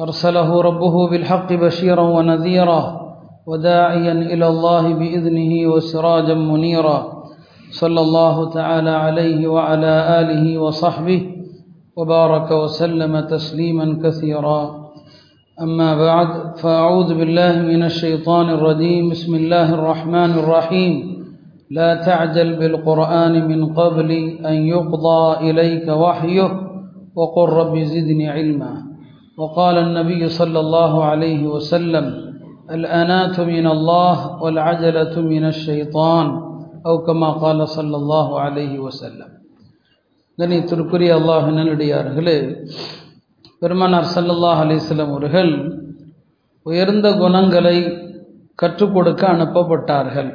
أرسله ربه بالحق بشيرا ونذيرا وداعيا إلى الله بإذنه وسراجا منيرا صلى الله تعالى عليه وعلى آله وصحبه وبارك وسلم تسليما كثيرا. أما بعد فأعوذ بالله من الشيطان الرجيم. بسم الله الرحمن الرحيم. لا تعجل بالقرآن من قبل أن يقضى إليك وحيه وقل رب زدني علما. وقال النبي صلى الله عليه وسلم الأنات من الله والعجلة من الشيطان أو كما قال صلى الله عليه وسلم கணித்திற்குரிய அல்லாஹ் நல்லடியார்களே பெருமானார் சல்லல்லாஹ் அலிஸ்லம் அவர்கள் உயர்ந்த குணங்களை கற்றுக் கொடுக்க அனுப்பப்பட்டார்கள்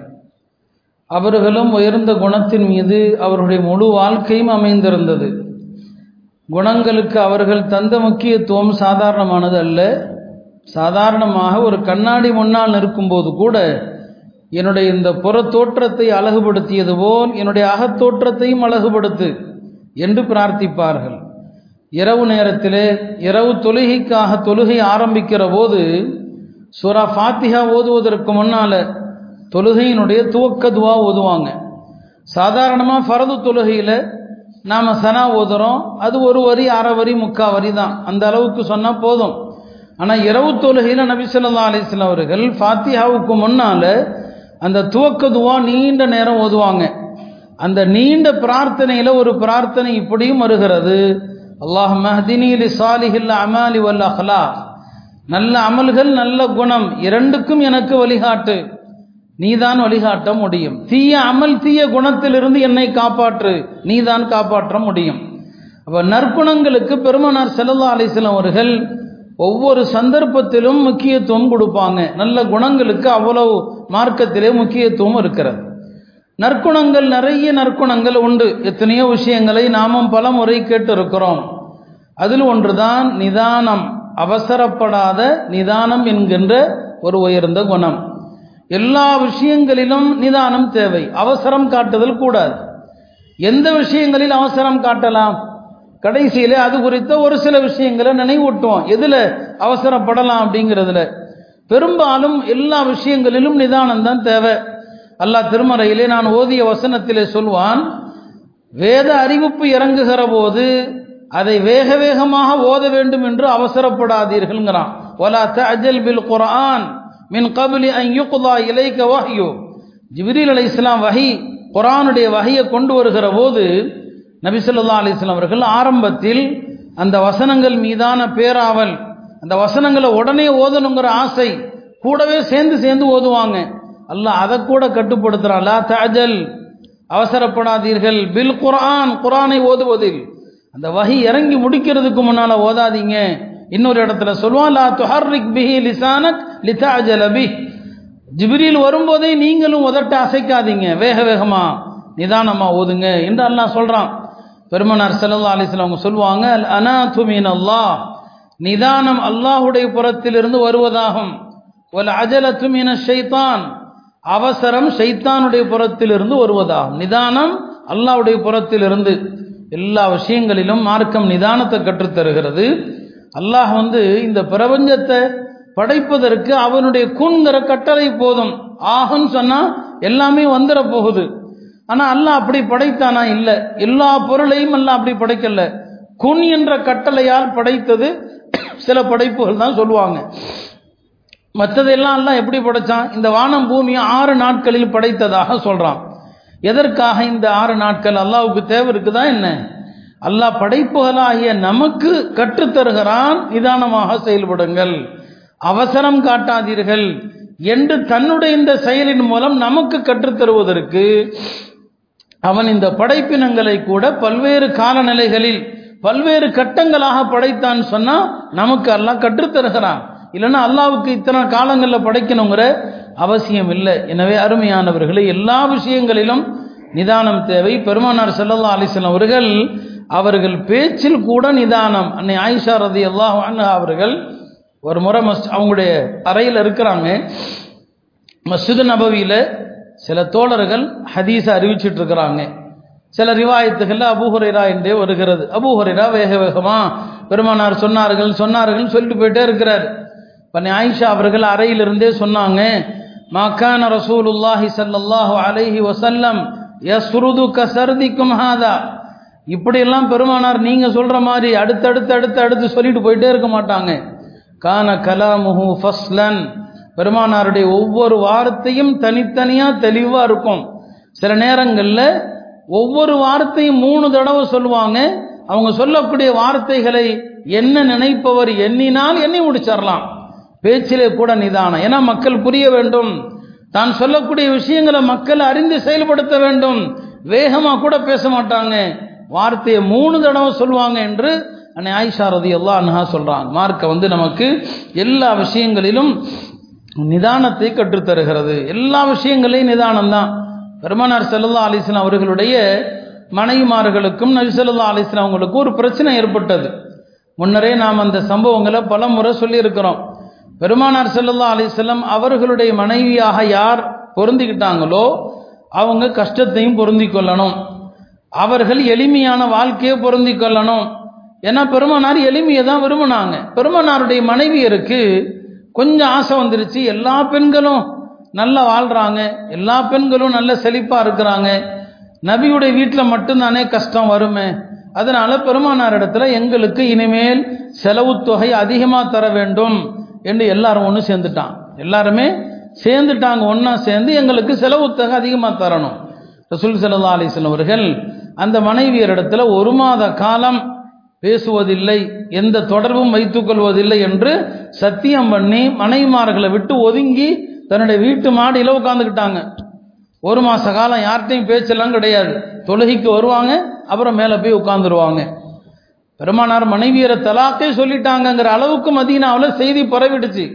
அவர்களும் உயர்ந்த குணத்தின் மீது அவருடைய முழு வாழ்க்கையும் அமைந்திருந்தது குணங்களுக்கு அவர்கள் தந்த முக்கியத்துவம் சாதாரணமானது அல்ல. சாதாரணமாக ஒரு கண்ணாடி முன்னால் நிற்கும்போது கூட என்னுடைய இந்த புற தோற்றத்தை அழகுபடுத்தியது போல் என்னுடைய அகத்தோற்றத்தையும் அழகுபடுத்து என்று பிரார்த்திப்பார்கள். இரவு நேரத்திலே இரவு தொழுகைக்காக தொழுகை ஆரம்பிக்கிற போது சுரா ஃபாத்திஹா ஓதுவதற்கு முன்னால் தொழுகையினுடைய துவக்க துவா ஓதுவாங்க. சாதாரணமாக ஃபரது தொழுகையில் நாம் சனா ஓதுறோம். அது ஒரு வரி அரை வரி முக்கா வரி தான். அந்த அளவுக்கு சொன்னால் போதும். ஆனால் இரவு தொழுகையில் நபிசல்லா அலிஸ்லாம் அவர்கள் ஃபாத்தியாவுக்கு முன்னால் அந்த துவக்க துவா நீண்ட நேரம் ஓதுவாங்க. அந்த நீண்ட பிரார்த்தனையில் ஒரு பிரார்த்தனை இப்படியும் வருகிறது. அல்லாஹ் மஹதினிலி சாலிஹில் அமாலி வல்ல அஹ்லா நல்ல அமல்கள் நல்ல குணம் இரண்டுக்கும் எனக்கு வழிகாட்டு. நீதான் வழிகாட்ட முடியும். தீய அமல் தீய குணத்திலிருந்து என்னை காப்பாற்று. நீதான் காப்பாற்ற முடியும். அப்ப நற்குணங்களுக்கு பெருமனார் செல்லல்லா அலிஸ்லாம் அவர்கள் ஒவ்வொரு சந்தர்ப்பத்திலும் முக்கியத்துவம் கொடுப்பாங்க. நல்ல குணங்களுக்கு அவ்வளவு மார்க்கத்திலே முக்கியத்துவம் இருக்கிறது. நற்குணங்கள் நிறைய நற்குணங்கள் உண்டு. எத்தனையோ விஷயங்களை நாமும் பல முறை கேட்டு இருக்கிறோம் அதில் ஒன்றுதான் நிதானம். அவசரப்படாத நிதானம் என்கின்ற ஒரு உயர்ந்த குணம். எல்லா விஷயங்களிலும் நிதானம் தேவை. அவசரம் காட்டுதல் கூடாது. எந்த விஷயங்களில் அவசரம் காட்டலாம்? கடைசியில் அது குறித்த ஒரு சில விஷயங்களை நினைவூட்டுவோம். எதில் அவசரப்படலாம் அப்படிங்கிறதுல. பெரும்பாலும் எல்லா விஷயங்களிலும் நிதானம் தான் தேவை. அல்லாஹ் திருமறையிலே நான் ஓதிய வசனத்திலே சொல்வான் வேத அறிவிப்பு இறங்குகிற போது அதை வேக வேகமாக ஓத வேண்டும் என்று அவசரப்படாதீர்கள்ங்கிறான். ஒலா தஜல் பில் குரான் மின் கபிலி அன் இலைக்க வஹ்யோ. ஜிப்ரீல் அலி இஸ்லாம் வஹி குரானுடைய வகையை கொண்டு வருகிற போது நபிசல்லா அலிஸ்லாம் அவர்கள் ஆரம்பத்தில் அந்த வசனங்கள் மீதான பேராவல் அந்த வசனங்களை உடனே ஓதணுங்கிற ஆசை கூடவே சேர்ந்து சேர்ந்து ஓதுவாங்க. அல்ல அதை கூட கட்டுப்படுத்துறான். லா தஜல் அவசரப்படாதீர்கள். பில் குரான் குரானை ஓதுவதில். அந்த வகை இறங்கி முடிக்கிறதுக்கு முன்னால் ஓதாதீங்க. இன்னொரு இடத்துல சொல்லுவான் லா துஹர்ரிக் பிஹி லிசானக் லிதா ஜலபி ஜிபிரியில் வரும்போதே நீங்களும் உதட்ட அசைக்காதீங்க வேக வேகமா நிதானமா ஓதுங்க என்று அல்லாஹ் சொல்கிறான் பெருமனார் செல்லல்லா அலிஸ்லாம் அவங்க சொல்லுவாங்க அனாதுமீன் அல்லாஹ். நிதானம் அல்லாஹுடைய புறத்திலிருந்து வருவதாகும். ஒல் துமீன ஷைத்தான். அவசரம் ஷைத்தானுடைய புறத்திலிருந்து வருவதாகும். நிதானம் அல்லாஹுடைய புறத்திலிருந்து. எல்லா விஷயங்களிலும் மார்க்கம் நிதானத்தை கற்றுத்தருகிறது. அல்லாஹ் வந்து இந்த பிரபஞ்சத்தை படைப்பதற்கு அவனுடைய குன்கிற கட்டளை போதும். ஆகும்னு சொன்னா எல்லாமே வந்துட போகுது. ஆனா அல்லாஹ் அப்படி படைத்தானா? இல்லை. எல்லா பொருளையும் அல்லாஹ் அப்படி படைக்கல. குன் என்ற கட்டளையால் படைத்தது சில படைப்புகள் தான் சொல்லுவாங்க. மற்றதெல்லாம் எல்லாம் எப்படி படைச்சான்? இந்த வானம் பூமியை ஆறு நாட்களில் படைத்ததாக சொல்றான். எதற்காக இந்த ஆறு நாட்கள் அல்லாவுக்கு தேவை இருக்குதா என்ன? அல்லாஹ் படைப்புகளாகிய நமக்கு கற்றுத்தருகிறான் நிதானமாக செயல்படுங்கள். அவசரம் காட்டாதீர்கள். என்று தன்னுடைய இந்த செயலின் மூலம் நமக்கு கற்றுத்தருவதற்கு அவன் இந்த படைப்பினங்களை கூட பல்வேறு காலநிலைகளில் பல்வேறு கட்டங்களாக படைத்தான் சொன்னா நமக்கு அல்லாஹ் கற்றுத்தருகிறான். இல்லைன்னா அல்லாவுக்கு இத்தனை காலங்களில் படைக்கணுங்கிற அவசியம் இல்லை எனவே அருமையானவர்களே எல்லா விஷயங்களிலும் நிதானம் தேவை. பெருமானார் செல்லல்லா அலிஸ்லாம் அவர்கள் அவர்கள் பேச்சில் கூட நிதானம். அன்னை ஆயிஷா ரதி அல்லாஹ் அவர்கள் ஒரு முறை மஸ் அவங்களுடைய அறையில் இருக்கிறாங்க. மஸ்ஜிது நபவியில் சில தோழர்கள் ஹதீஸை அறிவிச்சிட்டு இருக்கிறாங்க. சில ரிவாயத்துகளில் அபூஹுரைரா என்றே வருகிறது. அபூஹுரைரா வேக வேகமா பெருமானார் சொன்னார்கள் சொன்னார்கள் சொல்லிட்டு போயிட்டே இருக்கிறார். பண்ணி ஆயிஷா அவர்கள் அறையிலிருந்தே சொன்னாங்க மக்கான ரசூலுல்லாஹி சல்லல்லாஹு அலைஹி வசல்லம் யஸ்ருது கசர்திக்கும் ஹாதா. இப்படியெல்லாம் பெருமானார் நீங்க சொல்ற மாதிரி அடுத்தடுத்து அடுத்து அடுத்து சொல்லிட்டு போயிட்டே இருக்க மாட்டாங்க. கான கலாமுஹு ஃபஸ்லன். பெருமானாருடைய ஒவ்வொரு வார்த்தையும் தனித்தனியா தெளிவா இருக்கும். சில நேரங்களில் ஒவ்வொரு வார்த்தையும் மூணு தடவை சொல்லுவாங்க. அவங்க சொல்லக்கூடிய வார்த்தைகளை என்ன நினைப்பவர் எண்ணினால் எண்ணி முடிச்சிடலாம் பேச்சிலே கூட நிதானம். ஏன்னா மக்கள் புரிய வேண்டும். தான் சொல்லக்கூடிய விஷயங்களை மக்கள் அறிந்து செயல்படுத்த வேண்டும். வேகமாக கூட பேச மாட்டாங்க. வார்த்தையை மூணு தடவை சொல்லுவாங்க என்று அன்னை ஆயிஷா ரதி எல்லாம் அன்ஹா சொல்கிறாங்க மார்க்கை வந்து நமக்கு எல்லா விஷயங்களிலும் நிதானத்தை கற்றுத்தருகிறது. எல்லா விஷயங்களையும் நிதானம் தான் பெருமானார் செல்லல்லா அலிஸ்லாம் அவர்களுடைய மனைவிமார்களுக்கும் நபி சொல்லா அலிஸ்லாம் அவங்களுக்கும் ஒரு பிரச்சனை ஏற்பட்டது. முன்னரே நாம் அந்த சம்பவங்களை பல முறை சொல்லியிருக்கிறோம். பெருமானார் செல்லல்லா அலிஸ்லாம் அவர்களுடைய மனைவியாக யார் பொருந்திக்கிட்டாங்களோ அவங்க கஷ்டத்தையும் பொருந்தி கொள்ளணும். அவர்கள் எளிமையான வாழ்க்கையை பொருந்தி கொள்ளணும். ஏன்னா பெருமானார் எளிமையை தான் விரும்பினாங்க. பெருமானாருடைய மனைவியருக்கு கொஞ்சம் ஆசை வந்துருச்சு. எல்லா பெண்களும் நல்லா வாழ்கிறாங்க எல்லா பெண்களும் நல்ல செழிப்பாக இருக்கிறாங்க. நபியுடைய வீட்டில் மட்டும்தானே கஷ்டம் வருமே. அதனால பெருமானார் இடத்துல எங்களுக்கு இனிமேல் செலவு தொகை அதிகமாக தர வேண்டும் என்று எல்லாரும் ஒன்று சேர்ந்துட்டான். எல்லாருமே சேர்ந்துட்டாங்க. ஒன்றா சேர்ந்து எங்களுக்கு செலவு தொகை அதிகமாக தரணும். ரசூல் சல்லா அலிஸ்லாம் அவர்கள் அந்த மனைவியரிடத்தில் ஒரு மாத காலம் பேசுவதில்லை எந்த தொடர்பும் வைத்துக்கொள்வதில்லை என்று சத்தியம் பண்ணி மனைவிமார்களை விட்டு ஒதுங்கி தன்னுடைய வீட்டு மாடியில் உட்காந்துக்கிட்டாங்க ஒரு மாத காலம் யார்கிட்டையும் பேச்செல்லாம் கிடையாது. தொழுகைக்கு வருவாங்க அப்புறம் மேலே போய் உட்காந்துருவாங்க பெருமானார் மனைவியரை தலாக்கே சொல்லிட்டாங்கங்கிற அளவுக்கு மதீனாவில் செய்தி பரவிடுச்சு.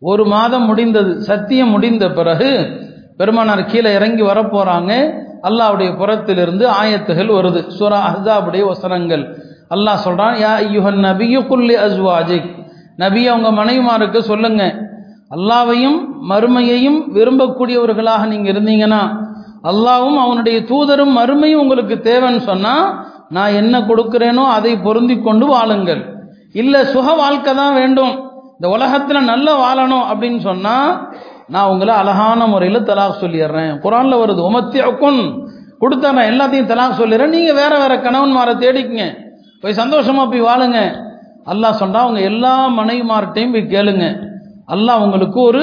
ஒரு மாதம் முடிந்தது சத்தியம் முடிந்த பிறகு பெருமானார் கீழே இறங்கி வரப்போகிறாங்க அல்லாவுடைய புறத்திலிருந்து ஆயத்துகள் வருது. சுரா அஹாபுடைய வசனங்கள். அல்லாஹ் சொல்கிறான் யா ஐயுஹன் நபியு குல்லி அஸ்வாஜிக். நபி அவங்க மனைவிமாருக்கு சொல்லுங்க. அல்லாவையும் மறுமையையும் விரும்பக்கூடியவர்களாக நீங்கள் இருந்தீங்கன்னா அல்லாவும் அவனுடைய தூதரும் மறுமையும் உங்களுக்கு தேவைன்னு சொன்னால் நான் என்ன கொடுக்குறேனோ அதை பொருந்தி கொண்டு வாழுங்கள். இல்லை சுக வாழ்க்கை தான் வேண்டும். இந்த உலகத்தில் நல்ல வாழணும் அப்படின்னு சொன்னால் நான் உங்களை அழகான முறையில் தலாக் சொல்லிடுறேன். குரானில் வருது உமத்தியக்குன். கொடுத்துட்றேன் எல்லாத்தையும் தலாக் சொல்லிடுறேன். நீங்கள் வேற வேற கணவன்மாரை தேடிக்குங்க. போய் சந்தோஷமாக போய் வாழுங்க. அல்லாஹ் சொன்னால் அவங்க எல்லா மனைவிமார்கிட்டையும் போய் கேளுங்க. அல்லாஹ் உங்களுக்கு ஒரு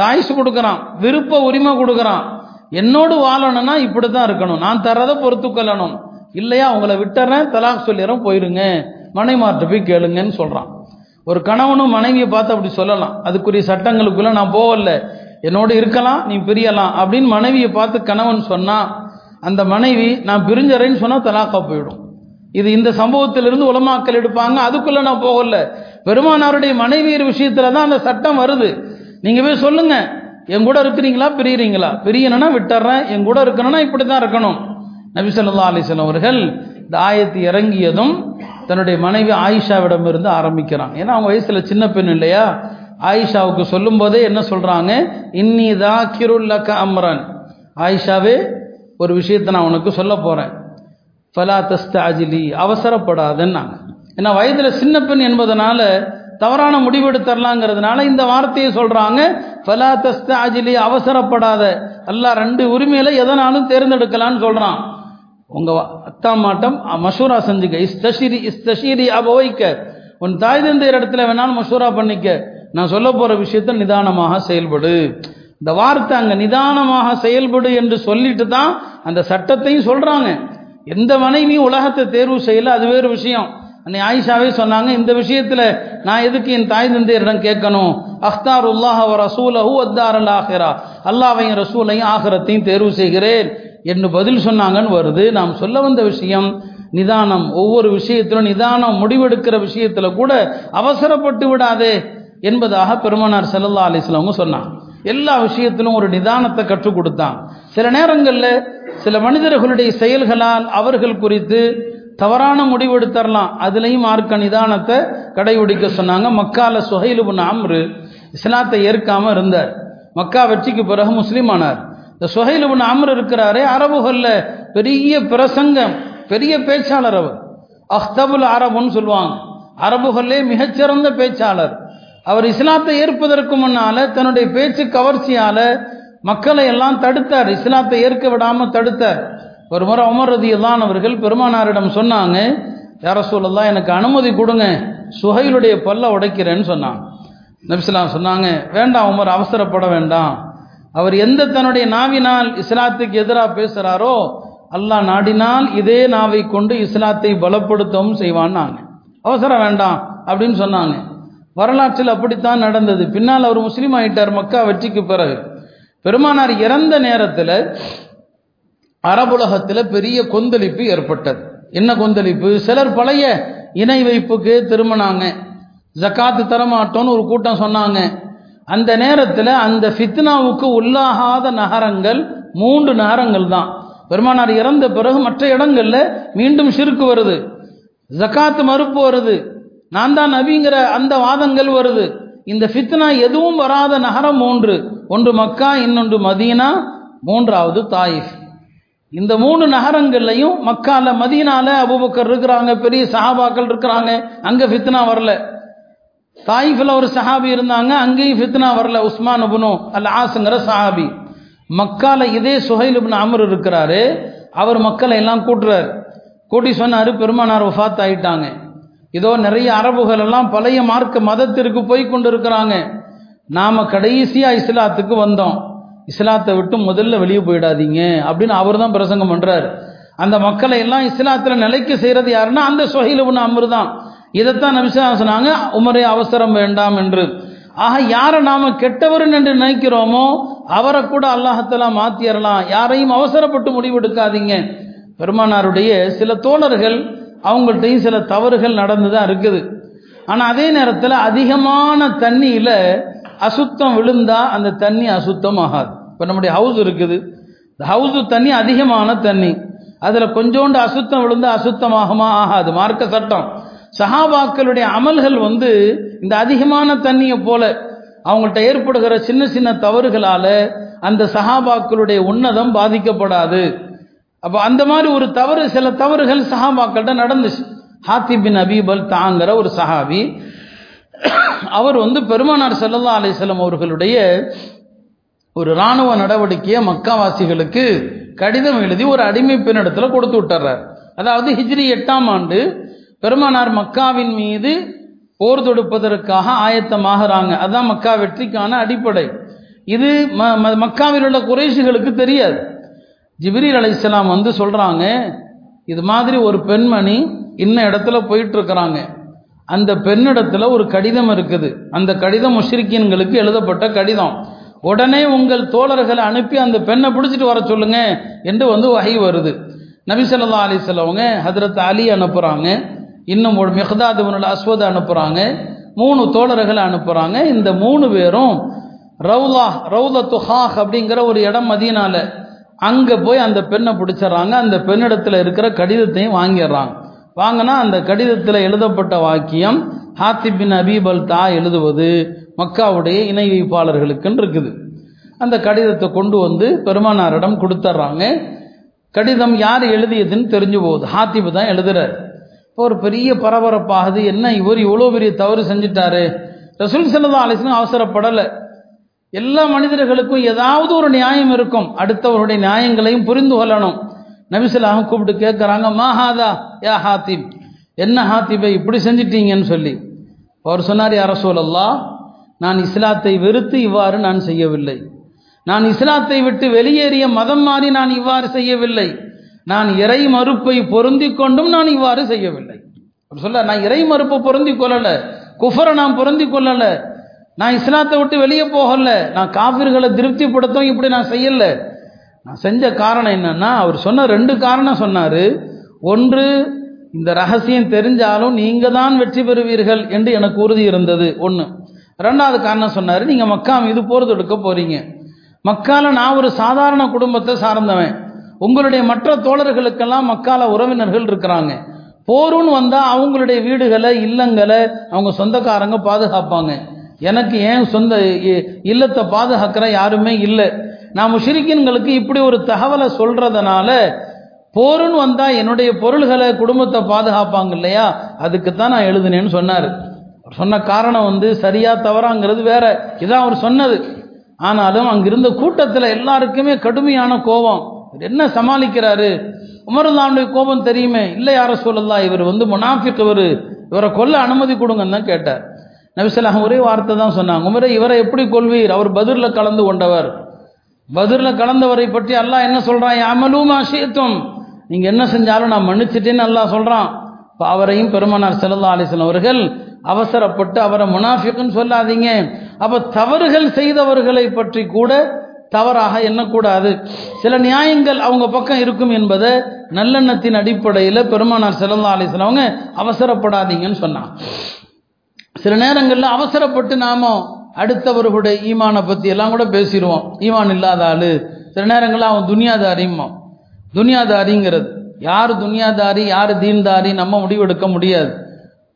சாய்ஸ் கொடுக்குறான். விருப்ப உரிமை கொடுக்குறான். என்னோடு வாழணும்னா இப்படி தான் இருக்கணும். நான் தர்றதை பொறுத்துக்கொள்ளணும். இல்லையா உங்களை விட்டுறேன் தலாக் சொல்லிடுறேன் போயிருங்க. மனைமார்ட்ட போய் கேளுங்கன்னு சொல்கிறான் ஒரு கணவனும் மனைவியை பார்த்து அப்படி சொல்லலாம். அதுக்குரிய சட்டங்களுக்குள்ள நான் போகல. என்னோடு இருக்கலாம் நீ பிரியலாம் அப்படின்னு மனைவியை பார்த்து கணவன் சொன்னால் அந்த மனைவி நான் பிரிஞ்சறேன்னு சொன்னால் தலாக்கா போயிடும். இது இந்த சம்பவத்திலிருந்து உலமாக்கல் எடுப்பாங்க அதுக்குள்ளே நான் போகல. பெருமானாருடைய மனைவியர் விஷயத்தில் தான் அந்த சட்டம் வருது. நீங்கள் போய் சொல்லுங்கள் என் கூட இருக்கிறீங்களா பிரியறீங்களா? பிரியணும்னா விட்டுறேன். என் கூட இருக்கணும்னா இப்படி தான் இருக்கணும் நபிசல்லா அலிஸ்லாம் அவர்கள் இந்த ஆயத்து இறங்கியதும் தன்னுடைய மனைவி ஆயிஷாவிடம் இருந்து ஆரம்பிக்கிறான் ஏன்னா அவங்க வயசில் சின்ன பெண் இல்லையா? ஆயிஷாவுக்கு சொல்லும் போதே என்ன சொல்றாங்க? இன்னி தாக்கிருல்லக்க அம்ரன். ஆயிஷாவே ஒரு விஷயத்தை நான் உனக்கு சொல்ல போறேன். ஃபலா தஸ்தாஜிலி. அவசரப்படாதன்னாங்க. ஏன்னா வயதில் சின்ன பெண் என்பதனால தவறான முடிவெடுத்தரலாங்கிறதுனால இந்த வார்த்தையை சொல்றாங்க. ஃபலா தஸ்தாஜிலி. அவசரப்படாத. அல்லாஹ் ரெண்டு உரிமையில எதனாலும் தேர்ந்தெடுக்கலாம்னு சொல்றான். உங்க அத்தா மாட்டம் மஷூரா செஞ்சுக்க. இஸ்தஷிரி இஸ்தஷிரி அபவைக்க உன் தாய் தந்தையர் இடத்துல வேணாலும் மஷூரா பண்ணிக்க. நான் சொல்ல போற விஷயத்த நிதானமாக செயல்படு. இந்த வார்த்தை அங்க நிதானமாக செயல்படு என்று சொல்லிட்டு தான் அந்த சட்டத்தையும் சொல்றாங்க. எந்த மனைவியும் உலகத்தை தேர்வு செய்யல அது வேறு விஷயம். அன்னை ஆயிஷாவே சொன்னாங்க இந்த விஷயத்துல நான் எதுக்கு என் தாய் தந்தையரிடம் கேட்கணும்? அஹ்தார் உல்லாஹ் ரசூலஹூ அத்தார் அல் ஆஹிரா. அல்லாவையும் ரசூலையும் ஆகிரத்தையும் தேர்வு செய்கிறேன். என்று பதில் சொன்னாங்கன்னு வருது. நாம் சொல்ல வந்த விஷயம் நிதானம். ஒவ்வொரு விஷயத்திலும் நிதானம் முடிவெடுக்கிற விஷயத்துல கூட அவசரப்பட்டு விடாதே என்பதாக பெருமானார் செல்லல்லா அலைஹி சொன்னான் சொன்னாங்க. எல்லா விஷயத்திலும் ஒரு நிதானத்தை கற்றுக் கொடுத்தான். சில நேரங்களில் சில மனிதர்களுடைய செயல்களால் அவர்கள் குறித்து தவறான முடிவெடுத்தரலாம் அதுலேயும் மார்க்க நிதானத்தை கடைபிடிக்க சொன்னாங்க. மக்கால சுஹைலுபின் அம்ரு இஸ்லாத்தை ஏற்காமல் இருந்தார். மக்கா வெற்றிக்கு பிறகு முஸ்லீம் ஆனார் இந்த சுஹைலபுன் அமர் இருக்கிறாரே அரபுகளில் பெரிய பிரசங்கம் பெரிய பேச்சாளர் அவர். அஹ்தபுல் அரபுன்னு சொல்லுவாங்க. அரபுகளிலே மிகச்சிறந்த பேச்சாளர். அவர் இஸ்லாத்தை ஏற்பதற்கு முன்னால தன்னுடைய பேச்சு கவர்ச்சியால மக்களை எல்லாம் தடுத்தார். இஸ்லாத்தை ஏற்க விடாம தடுத்தார். ஒரு முறை உமர் ரதியல்லான் அவர்கள் பெருமானாரிடம் சொன்னாங்க யார சொல்லலாம் எனக்கு அனுமதி கொடுங்க சுஹைலுடைய பல்ல உடைக்கிறேன்னு சொன்னாங்க. நபிஸ்லாம் சொன்னாங்க வேண்டாம் உமர் அவசரப்பட வேண்டாம். அவர் எந்த தன்னுடைய நாவினால் இஸ்லாத்துக்கு எதிராக பேசுகிறாரோ அல்லாஹ் நாடினால் இதே நாவை கொண்டு இஸ்லாத்தை பலப்படுத்தவும் செய்வான்னாங்க அவசரம் வேண்டாம் அப்படின்னு சொன்னாங்க. வரலாற்றில் அப்படித்தான் நடந்தது. பின்னால் அவர் முஸ்லீம் ஆகிட்டார் மக்கா வெற்றிக்கு பிறகு. பெருமானார் இறந்த நேரத்தில் அரபுலகத்தில் பெரிய கொந்தளிப்பு ஏற்பட்டது. என்ன கொந்தளிப்பு? சிலர் பழைய இணை வைப்புக்கு திரும்பினாங்க. ஜக்காத்து தரமாட்டோன்னு ஒரு கூட்டம் சொன்னாங்க. அந்த நேரத்தில் அந்த ஃபித்னாவுக்கு உள்ளாகாத நகரங்கள் மூன்று நகரங்கள் தான். பெருமானார் இறந்த பிறகு மற்ற இடங்களில் மீண்டும் சிறுக்கு வருது. ஜக்காத்து மறுப்பு வருது. நான் தான் நபிங்கிற அந்த வாதங்கள் வருது. இந்த ஃபித்னா எதுவும் வராத நகரம் மூன்று. ஒன்று மக்கா இன்னொன்று மதீனா மூன்றாவது தாயிஃப். இந்த மூணு நகரங்கள்லையும் மக்கால மதீனால அபுபக்கர் இருக்கிறாங்க பெரிய சஹாபாக்கள் இருக்கிறாங்க. அங்கே ஃபித்னா வரல. தாயிஃபில் ஒரு சஹாபி இருந்தாங்க அங்கேயும் ஃபித்னா வரல உஸ்மான் அபுனு அல் ஆசுங்கிற சஹாபி. மக்கால இதே சுஹைல் இப்னு அமர் இருக்கிறாரு அவர் மக்களை எல்லாம் கூட்டுறாரு. கூட்டி சொன்னாரு பெருமானார் வஃபாத் ஆயிட்டாங்க. இதோ நிறைய அரபுகள் எல்லாம் பழைய மார்க்க மதத்திற்கு போய் கொண்டு இருக்கிறாங்க நாம் கடைசியாக இஸ்லாத்துக்கு வந்தோம். இஸ்லாத்தை விட்டு முதல்ல வெளியே போயிடாதீங்க அப்படின்னு அவர் தான் பிரசங்கம் பண்ணுறாரு அந்த மக்களை எல்லாம் இஸ்லாத்தில் நிலைக்க செய்கிறது யாருன்னா அந்த சொஹைலுபின் அமர் தான். இதைத்தான் நபிசா சொன்னாங்க உமரே அவசரம் வேண்டாம் என்று. ஆக யாரை நாம் கெட்டவர் என்று நினைக்கிறோமோ அவரை கூட அல்லாஹத்தெல்லாம் மாத்திரலாம். யாரையும் அவசரப்பட்டு முடிவெடுக்காதீங்க. பெருமானாருடைய சில தோழர்கள் அவங்கள்ட்டையும் சில தவறுகள் நடந்து தான் இருக்குது. ஆனால் அதே நேரத்தில் அதிகமான தண்ணியில் அசுத்தம் விழுந்தால் அந்த தண்ணி அசுத்தம் ஆகாது இப்போ நம்முடைய ஹவுஸ் இருக்குது. இந்த ஹவுஸு தண்ணி அதிகமான தண்ணி. அதில் கொஞ்சோண்டு அசுத்தம் விழுந்தால் அசுத்தமாகுமா? ஆகாது. மார்க்க சட்டம். சஹாபாக்களுடைய அமல்கள் வந்து இந்த அதிகமான தண்ணியை போல அவங்கள்ட்ட ஏற்படுகிற சின்ன சின்ன தவறுகளால அந்த சஹாபாக்களுடைய உன்னதம் பாதிக்கப்படாது. அப்போ அந்த மாதிரி ஒரு தவறு சில தவறுகள் சஹாபாக்கள்கிட்ட நடந்துச்சு. ஹாத்தி பின் அபீபல் தாங்கிற ஒரு சஹாபி அவர் வந்து பெருமானார் சல்லா அலிசல்லம் அவர்களுடைய ஒரு இராணுவ நடவடிக்கையை மக்காவாசிகளுக்கு கடிதம் எழுதி ஒரு அடிமை பெண்ணிடத்துல கொடுத்து விட்டுறார். அதாவது ஹிஜ்ரி எட்டாம் ஆண்டு பெருமானார் மக்காவின் மீது போர் தொடுப்பதற்காக ஆயத்தமாகறாங்க. அதான் மக்கா வெற்றிக்கான அடிப்படை. இது மக்காவில் உள்ள குறைசுகளுக்கு தெரியாது. ஜிபிரீல் அலைசலாம் வந்து சொல்றாங்க இது மாதிரி ஒரு பெண்மணி இன்ன இடத்துல போயிட்டு இருக்கிறாங்க அந்த பெண்ணிடத்துல ஒரு கடிதம் இருக்குது. அந்த கடிதம் முஷ்ரிக்கீன்களுக்கு எழுதப்பட்ட கடிதம். உடனே உங்கள் தோழர்களை அனுப்பி அந்த பெண்ணை பிடிச்சிட்டு வர சொல்லுங்க என்று வந்து வகை வருது. நபிசல்லா அலிசல்லவங்க ஹதரத் அலி அனுப்புறாங்க. இன்னும் ஒரு மெஹதாதுவனுல் அஸ்வத் அனுப்புறாங்க. மூணு தோழர்களை அனுப்புறாங்க. இந்த மூணு பேரும் ரவுலா ரவுல துஹாஹ் அப்படிங்கிற ஒரு இடம் மதியனால அங்கே போய் அந்த பெண்ணை பிடிச்சிடறாங்க. அந்த பெண்ணிடத்தில் இருக்கிற கடிதத்தையும் வாங்கிடுறாங்க. வாங்கினா அந்த கடிதத்தில் எழுதப்பட்ட வாக்கியம் ஹாத்திப் பின் அபீபல் தா எழுதுவது மக்காவுடைய இணை வைப்பாளர்களுக்குன்னு இருக்குது. அந்த கடிதத்தை கொண்டு வந்து பெருமானாரிடம் கொடுத்துட்றாங்க. கடிதம் யார் எழுதியதுன்னு தெரிஞ்சு போகுது. ஹாத்திப் தான் எழுதுறாரு. இப்போ ஒரு பெரிய பரபரப்பாகுது. என்ன இவர் இவ்வளோ பெரிய தவறு செஞ்சிட்டாரு? ரசூல் செல்லதா அலிஸ்லாம் அவசரப்படலை. எல்லா மனிதர்களுக்கும் ஏதாவது ஒரு நியாயம் இருக்கும். அடுத்தவருடைய நியாயங்களையும் புரிந்து கொள்ளணும். நபிசலாக கூப்பிட்டு கேட்குறாங்க மாஹாதா யா ஹாத்திப்? என்ன ஹாத்திபை இப்படி செஞ்சிட்டீங்கன்னு சொல்லி. அவர் சொன்னார் யார சூழல்லா நான் இஸ்லாத்தை வெறுத்து இவ்வாறு நான் செய்யவில்லை. நான் இஸ்லாத்தை விட்டு வெளியேறிய மதம் மாறி நான் இவ்வாறு செய்யவில்லை. நான் இறை மறுப்பை பொருந்தி கொண்டும் நான் இவ்வாறு செய்யவில்லை. சொல்ல நான் இறை மறுப்பை பொருந்தி கொள்ளல. குஃபரை நான் பொருந்தி கொள்ளல. நான் இஸ்லாத்தை விட்டு வெளியே போகல. நான் காபிர்களை திருப்திப்படுத்தும் இப்படி நான் செய்யல. நான் செஞ்ச காரணம் என்னன்னா அவர் சொன்ன ரெண்டு காரணம் சொன்னாரு. ஒன்று இந்த ரகசியம் தெரிஞ்சாலும் நீங்க தான் வெற்றி பெறுவீர்கள் என்று எனக்கு உறுதி இருந்தது. ஒன்று ரெண்டாவது காரணம் சொன்னார் நீங்கள் மக்கா மீது போர் தொடுக்க போறீங்க. மக்கால நான் ஒரு சாதாரண குடும்பத்தை சார்ந்தவன். உங்களுடைய மற்ற தோழர்களுக்கெல்லாம் மக்கால உறவினர்கள் இருக்கிறாங்க. போருன்னு வந்தால் அவங்களுடைய வீடுகளை இல்லங்களை அவங்க சொந்தக்காரங்க பாதுகாப்பாங்க. எனக்கு ஏன் சொந்த இ- இல்லத்தை பாதுகாக்கிற யாருமே இல்லை. நான் முஷிரிக்கின்களுக்கு இப்படி ஒரு தகவலை சொல்றதுனால போருன்னு வந்தால் என்னுடைய பொருள்களை குடும்பத்தை பாதுகாப்பாங்க இல்லையா? அதுக்கு தான் நான் எழுதினேன்னு சொன்னார். சொன்ன காரணம் வந்து சரியா தவறாங்கிறது வேற. இதான் அவர் சொன்னது. ஆனாலும் அங்கிருந்த கூட்டத்தில் எல்லாருக்குமே கடுமையான கோபம். என்ன சமாளிக்கிறாரு? உமருல்லாவுடைய கோபம் தெரியுமே? இல்லை யார சொல்லலாம் இவர் வந்து முனாஃபிக் இவர். இவரை கொல்ல அனுமதி கொடுங்கன்னு தான் கேட்டார். நபிசல்லாம் ஒரே வார்த்தை தான் சொன்னாங்க. உமரை இவரை எப்படி கொள்வீர் அவர் பதிரில் கலந்து கொண்டவர். பதிரில் கலந்தவரை பற்றி அல்லாஹ் என்ன சொல்கிறான் யாமலும் அஷியத்தும் நீங்கள் என்ன செஞ்சாலும் நான் மன்னிச்சிட்டேன்னு அல்லாஹ் சொல்கிறான் இப்போ அவரையும் பெருமனார் ஸல்லல்லாஹு அலிசன் அவர்கள் அவசரப்பட்டு அவரை முனாஃபிக்குன்னு சொல்லாதீங்க. அப்போ தவறுகள் செய்தவர்களை பற்றி கூட தவறாக எண்ணக்கூடாது. சில நியாயங்கள் அவங்க பக்கம் இருக்கும் என்பதை நல்லெண்ணத்தின் அடிப்படையில் பெருமானார் ஸல்லல்லாஹு அலைஹி அவங்க அவசரப்படாதீங்கன்னு சொன்னான் சில நேரங்களில் அவசரப்பட்டு நாம அடுத்தவர்களுடைய ஈமானை பற்றி எல்லாம் கூட பேசிடுவோம். ஈமான் இல்லாத ஆளு. சில நேரங்களில் அவன் துனியாதாரிம்மா துனியாதாரிங்கிறது. யார் துனியாதாரி யார் தீன்தாரி நம்ம முடிவெடுக்க முடியாது.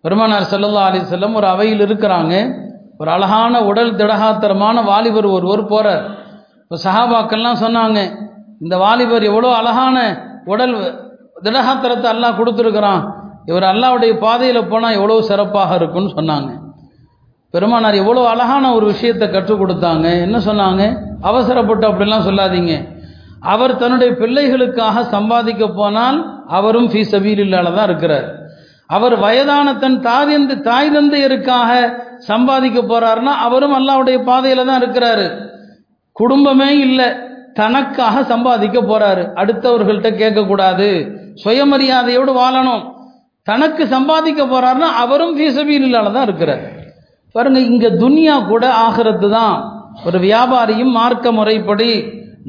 பெருமானார் செல்லல்லா அலி செல்லம் ஒரு அவையில் இருக்கிறாங்க. ஒரு அழகான உடல் திடகாத்திரமான வாலிபர் ஒருவர் போகிறார் இப்போ சஹாபாக்கள்லாம் சொன்னாங்க இந்த வாலிபர் எவ்வளோ அழகான உடல் திடகாத்திரத்தை அல்லாஹ் கொடுத்துருக்குறான் இவர் அல்லாவுடைய பாதையில் போனால் எவ்வளோ சிறப்பாக இருக்கும்னு சொன்னாங்க. பெருமானார் எவ்வளோ அழகான ஒரு விஷயத்தை கற்றுக் கொடுத்தாங்க. என்ன சொன்னாங்க? அவசரப்பட்டு அப்படிலாம் சொல்லாதீங்க. அவர் தன்னுடைய பிள்ளைகளுக்காக சம்பாதிக்க போனால் அவரும் ஃபீ சபீலில்லால தான் இருக்கிறார். அவர் வயதான தன் தாயந்து தாய் தந்தையருக்காக சம்பாதிக்க போறாருன்னா அவரும் அல்லாவுடைய பாதையில தான் இருக்கிறாரு. குடும்பமே இல்லை. தனக்காக சம்பாதிக்க போறாரு. அடுத்தவர்கள்ட்ட கேட்கக்கூடாது. சுயமரியாதையோடு வாழணும். தனக்கு சம்பாதிக்க போறாருன்னா அவரும் ஃபீசபீலால தான் இருக்கிறார். பாருங்க இங்க துனியா கூட ஆகிறது தான். ஒரு வியாபாரியும் மார்க்க முறைப்படி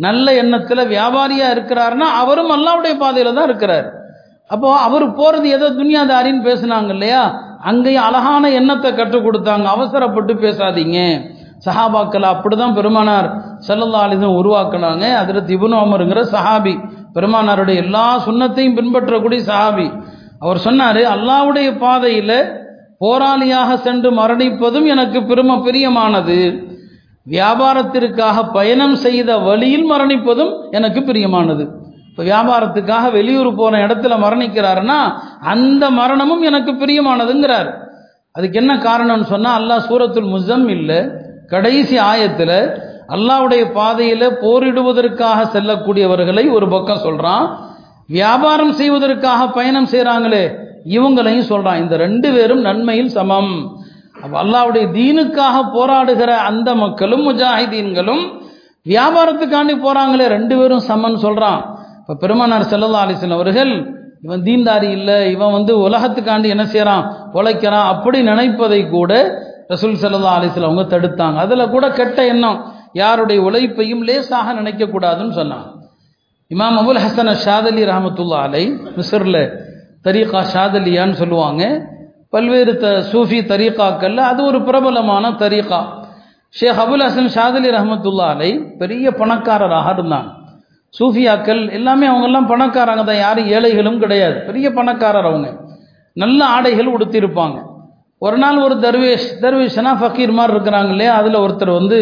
நல்ல எண்ணத்துல வியாபாரியா இருக்கிறாருன்னா அவரும் அல்லாவுடைய பாதையில தான் இருக்கிறார். அப்போ அவர் போறது ஏதோ துனியாதாரின்னு பேசுனாங்க இல்லையா? அங்கேயும் அழகான எண்ணத்தை கற்றுக் கொடுத்தாங்க. அவசரப்பட்டு பேசாதீங்க. சஹாபாக்கள் அப்படிதான் பெருமானார் செல்லல்லா அலிதம் உருவாக்குனாங்க. அதில் இப்னு அமருங்கிற சஹாபி பெருமானாருடைய எல்லா சுன்னத்தையும் பின்பற்றக்கூடிய சஹாபி. அவர் சொன்னார் அல்லாஹ்வுடைய பாதையில் போராளியாக சென்று மரணிப்பதும் எனக்கு பெரும பிரியமானது. வியாபாரத்திற்காக பயணம் செய்த வழியில் மரணிப்பதும் எனக்கு பிரியமானது. இப்போ வியாபாரத்துக்காக வெளியூர் போன இடத்துல மரணிக்கிறாருன்னா அந்த மரணமும் எனக்கு பிரியமானதுங்கிறார். அதுக்கு என்ன காரணம்னு சொன்னால் அல்லாஹ் சூரத்துல் முஸம்மில்ல கடைசி ஆயத்தில் அல்லாவுடைய பாதையில் போரிடுவதற்காக செல்லக்கூடியவர்களை ஒரு பக்கம் சொல்கிறான் வியாபாரம் செய்வதற்காக பயணம் செய்கிறாங்களே இவங்களையும் சொல்கிறான் இந்த ரெண்டு பேரும் நன்மையில் சமம். அல்லாவுடைய தீனுக்காக போராடுகிற அந்த மக்களும் முஜாஹிதீன்களும் வியாபாரத்துக்காண்டி போகிறாங்களே ரெண்டு பேரும் சமன் சொல்கிறான் இப்போ பெருமானார் செல்லதா அலிசன் அவர்கள் இவன் தீன்தாரி இல்லை இவன் வந்து உலகத்துக்காண்டி என்ன செய்கிறான் உழைக்கிறான் அப்படி நினைப்பதை கூட ரசூல் சல்லா அலிஸ்ல அவங்க தடுத்தாங்க. அதில் கூட கெட்ட எண்ணம். யாருடைய உழைப்பையும் லேசாக நினைக்கக்கூடாதுன்னு சொன்னாங்க. இமாம் அபுல் ஹசன் ஷாதலி ரஹமத்துல்லா அலை மிஸ்ரில் தரீகா ஷாதலியான்னு சொல்லுவாங்க. பல்வேறு த சூஃபி தரீகாக்கள்ல அது ஒரு பிரபலமான தரீகா. ஷேக் அபுல் ஹசன் ஷாதலி ரஹமத்துல்லா அலை பெரிய பணக்காரராக இருந்தாங்க. சூஃபியாக்கள் எல்லாமே அவங்கெல்லாம் பணக்காரங்க தான். யாரும் ஏழைகளும் கிடையாது. பெரிய பணக்காரர் அவங்க. நல்ல ஆடைகள் உடுத்திருப்பாங்க ஒரு நாள் ஒரு தர்வேஷ் தர்வேஷ்னா ஃபக்கீர் மாதிரி இருக்கிறாங்க இல்லையா? அதில் ஒருத்தர் வந்து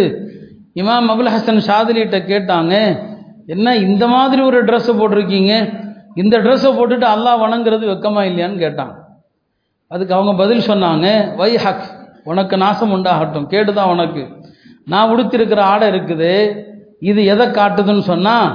இமாம் அபுல் ஹசன் ஷாதிலிட்ட கேட்டாங்க என்ன இந்த மாதிரி ஒரு ட்ரெஸ்ஸை போட்டிருக்கீங்க? இந்த ட்ரெஸ்ஸை போட்டுட்டு அல்லாஹ் வணங்குறது வெக்கமா இல்லையான்னு கேட்டான். அதுக்கு அவங்க பதில் சொன்னாங்க வை ஹக் உனக்கு நாசம் உண்டாகட்டும் கேடுதான் உனக்கு. நான் உடுத்திருக்கிற ஆடை இருக்குது இது எதை காட்டுதுன்னு சொன்னால்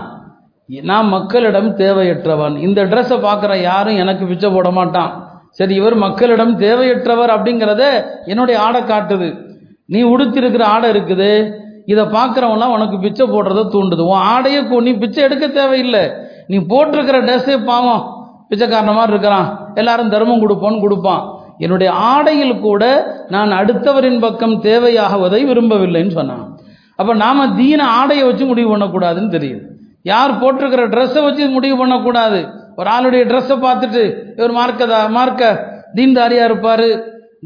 நான் மக்களிடம் தேவையற்றவன். இந்த ட்ரெஸ்ஸை பார்க்குற யாரும் எனக்கு பிச்சை போட மாட்டான். சரி இவர் மக்களிடம் தேவையற்றவர் அப்படிங்கிறத என்னுடைய ஆடை காட்டுது. நீ உடுத்திருக்கிற ஆடை இருக்குது. இதை பார்க்குறவன்லாம் உனக்கு பிச்சை போடுறத தூண்டுது. உன் ஆடையை கொ- நீ பிச்சை எடுக்க தேவையில்லை. நீ போட்டிருக்கிற ட்ரெஸ்ஸே பாவம். பிச்சைக்காரன மாதிரி இருக்கிறான். எல்லாரும் தர்மம் கொடுப்போன்னு கொடுப்பான். என்னுடைய ஆடையில் கூட நான் அடுத்தவரின் பக்கம் தேவையாகுவதை விரும்பவில்லைன்னு சொன்னான். அப்போ நாம் தீன ஆடையை வச்சு முடிவு பண்ணக்கூடாதுன்னு தெரியுது. யார் போட்டிருக்கிற ட்ரெஸ்ஸை வச்சு முடிவு பண்ணக்கூடாது? ஒரு ஆளுடைய ட்ரெஸ்ஸை பார்த்துட்டு இவர் மார்க்கதா மார்க்க தீன்தாரியாக இருப்பார்.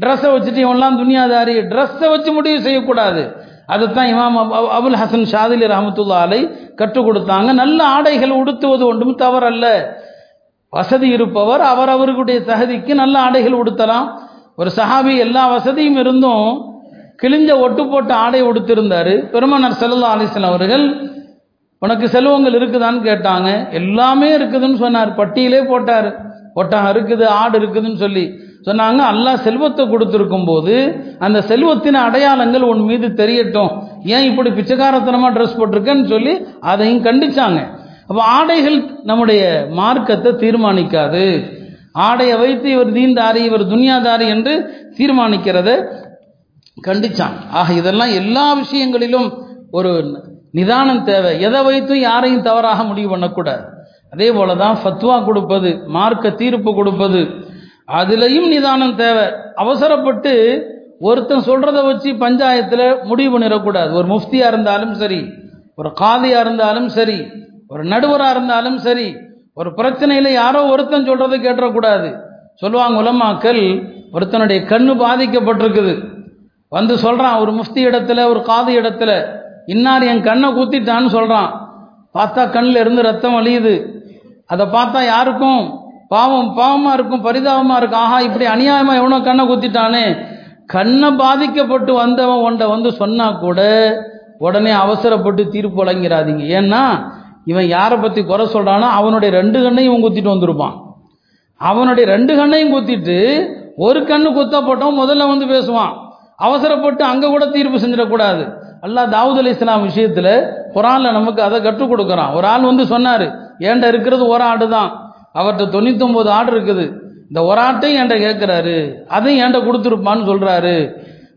ட்ரெஸ்ஸை வச்சுட்டு இவன்லாம் துனியாதாரி ட்ரெஸ்ஸை வச்சு முடிவு செய்யக்கூடாது. அதைத்தான் இமாம் அபுல் ஹசன் ஷாதிலி ரஹமத்துல்லா அலை கற்றுக் கொடுத்தாங்க. நல்ல ஆடைகள் உடுத்துவது ஒன்றும் தவறல்ல. வசதி இருப்பவர் அவர் அவர்களுடைய தகுதிக்கு நல்ல ஆடைகள் உடுத்தலாம். ஒரு சஹாபி எல்லா வசதியும் இருந்தும் கிழிஞ்ச ஒட்டு போட்ட ஆடை உடுத்திருந்தாரு. பெருமனார் செல்லா அலிஸ்லாம் அவர்கள் உனக்கு செல்வங்கள் இருக்குதான்னு கேட்டாங்க. எல்லாமே இருக்குதுன்னு சொன்னார். பட்டியலே போட்டார். ஒட்டகம் இருக்குது ஆடு இருக்குதுன்னு சொல்லி. சொன்னாங்க அல்லாஹ் செல்வத்தை கொடுத்துருக்கும் போது அந்த செல்வத்தின் அடையாளங்கள் உன் மீது தெரியட்டும். ஏன் இப்படி பிச்சைக்காரத்தனமாக ட்ரெஸ் போட்டிருக்கேன்னு சொல்லி அதையும் கண்டிச்சாங்க. அப்போ ஆடைகள் நம்முடைய மார்க்கத்தை தீர்மானிக்காது. ஆடையை வைத்து இவர் தீன்தாரி இவர் துனியாதாரி என்று தீர்மானிக்கிறத கண்டிச்சான் ஆக இதெல்லாம் எல்லா விஷயங்களிலும் ஒரு நிதானம் தேவை. எதை வைத்தும் யாரையும் தவறாக முடிவு பண்ணக்கூடாது அதே போல தான் ஃபத்வா கொடுப்பது மார்க்க தீர்ப்பு கொடுப்பது. அதுலயும் நிதானம் தேவை. அவசரப்பட்டு ஒருத்தன் சொல்றதை வச்சு பஞ்சாயத்துல முடிவு பண்ணிடக்கூடாது. ஒரு முஃப்தியா இருந்தாலும் சரி ஒரு காதியா இருந்தாலும் சரி ஒரு நடுவரா இருந்தாலும் சரி ஒரு பிரச்சனையில யாரோ ஒருத்தன் சொல்றதை கேட்டக்கூடாது சொல்லுவாங்க உலமாக்கள் ஒருத்தனுடைய கண்ணு பாதிக்கப்பட்டிருக்குது. வந்து சொல்றான் ஒரு முஃப்தி இடத்துல ஒரு காது இடத்துல இன்னார் என் கண்ணை குத்திட்டான்னு சொல்றான். பார்த்தா கண்ணில் இருந்து ரத்தம் வழியுது. அதை பார்த்தா யாருக்கும்? பாவம் பாவமா இருக்கும் பரிதாபமா இருக்கும். ஆஹா இப்படி அநியாயமா எவனோ கண்ணை குத்திட்டானே. கண்ணை பாதிக்கப்பட்டு வந்தவன் ஒன்றை வந்து சொன்னா கூட உடனே அவசரப்பட்டு தீர்ப்பு வழங்கிறாதீங்க ஏன்னா இவன் யாரை பத்தி குறை சொல்றானோ அவனுடைய ரெண்டு கண்ணையும் இவன் குத்திட்டு வந்திருப்பான். அவனுடைய ரெண்டு கண்ணையும் குத்திட்டு ஒரு கண்ணு குத்தப்பட்டவன் முதல்ல வந்து பேசுவான். அவசரப்பட்டு அங்க கூட தீர்ப்பு செஞ்சிடக்கூடாது. அல்லாஹ் தாவூத் அலி இஸ்லாம் விஷயத்தில் குரான்ல நமக்கு அதை கற்றுக் கொடுக்குறான். ஒரு ஆள் வந்து சொன்னார் ஏன்ட இருக்கிறது ஒரு ஆடு தான் அவர்கிட்ட தொண்ணூத்தொம்பது ஆடு இருக்குது. இந்த ஒரு ஆட்டையும் என்கிட்ட கேட்குறாரு அதையும் ஏண்ட கொடுத்துருப்பான்னு சொல்கிறாரு